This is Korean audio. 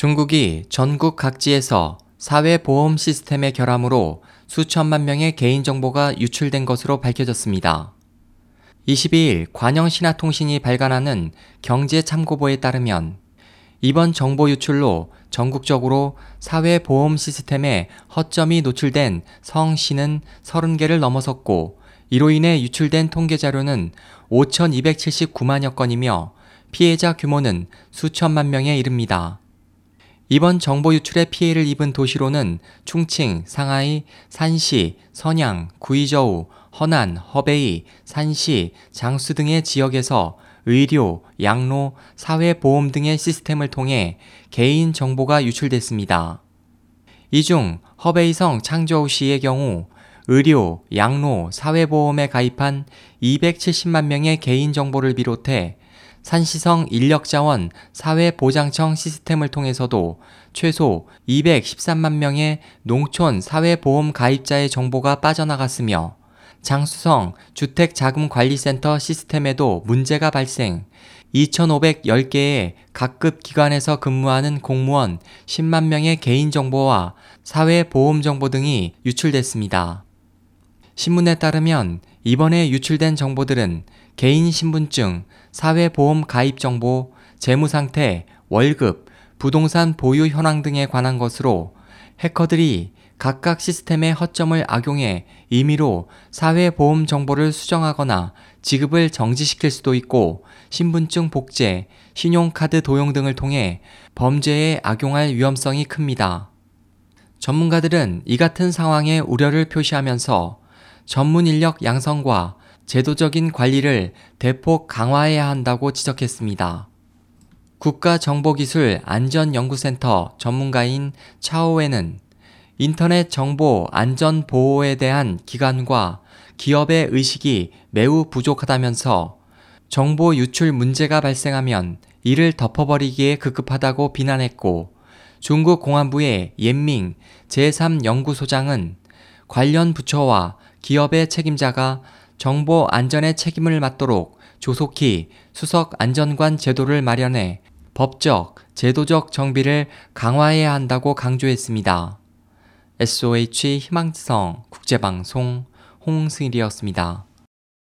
중국이 전국 각지에서 사회보험 시스템의 결함으로 수천만 명의 개인정보가 유출된 것으로 밝혀졌습니다. 22일 관영신화통신이 발간하는 경제참고보에 따르면 이번 정보 유출로 전국적으로 사회보험 시스템에 허점이 노출된 성씨는 30개를 넘어섰고 이로 인해 유출된 통계 자료는 5,279만여 건이며 피해자 규모는 수천만 명에 이릅니다. 이번 정보 유출의 피해를 입은 도시로는 충칭, 상하이, 산시, 선양, 구이저우, 허난, 허베이, 산시, 장수 등의 지역에서 의료, 양로, 사회보험 등의 시스템을 통해 개인 정보가 유출됐습니다. 이 중 허베이성 창저우시의 경우 의료, 양로, 사회보험에 가입한 270만 명의 개인 정보를 비롯해 산시성 인력자원 사회보장청 시스템을 통해서도 최소 213만 명의 농촌 사회보험 가입자의 정보가 빠져나갔으며 장수성 주택자금관리센터 시스템에도 문제가 발생 2,510개의 각급 기관에서 근무하는 공무원 10만 명의 개인정보와 사회보험정보 등이 유출됐습니다. 신문에 따르면 이번에 유출된 정보들은 개인 신분증, 사회보험 가입 정보, 재무상태, 월급, 부동산 보유 현황 등에 관한 것으로 해커들이 각각 시스템의 허점을 악용해 임의로 사회보험 정보를 수정하거나 지급을 정지시킬 수도 있고 신분증 복제, 신용카드 도용 등을 통해 범죄에 악용할 위험성이 큽니다. 전문가들은 이 같은 상황에 우려를 표시하면서 전문 인력 양성과 제도적인 관리를 대폭 강화해야 한다고 지적했습니다. 국가정보기술안전연구센터 전문가인 차오웨는 인터넷 정보 안전 보호에 대한 기관과 기업의 의식이 매우 부족하다면서 정보 유출 문제가 발생하면 이를 덮어버리기에 급급하다고 비난했고 중국 공안부의 옌밍 제3연구소장은 관련 부처와 기업의 책임자가 정보 안전의 책임을 맡도록 조속히 수석 안전관 제도를 마련해 법적, 제도적 정비를 강화해야 한다고 강조했습니다. SOH 희망지성 국제방송 홍승일이었습니다.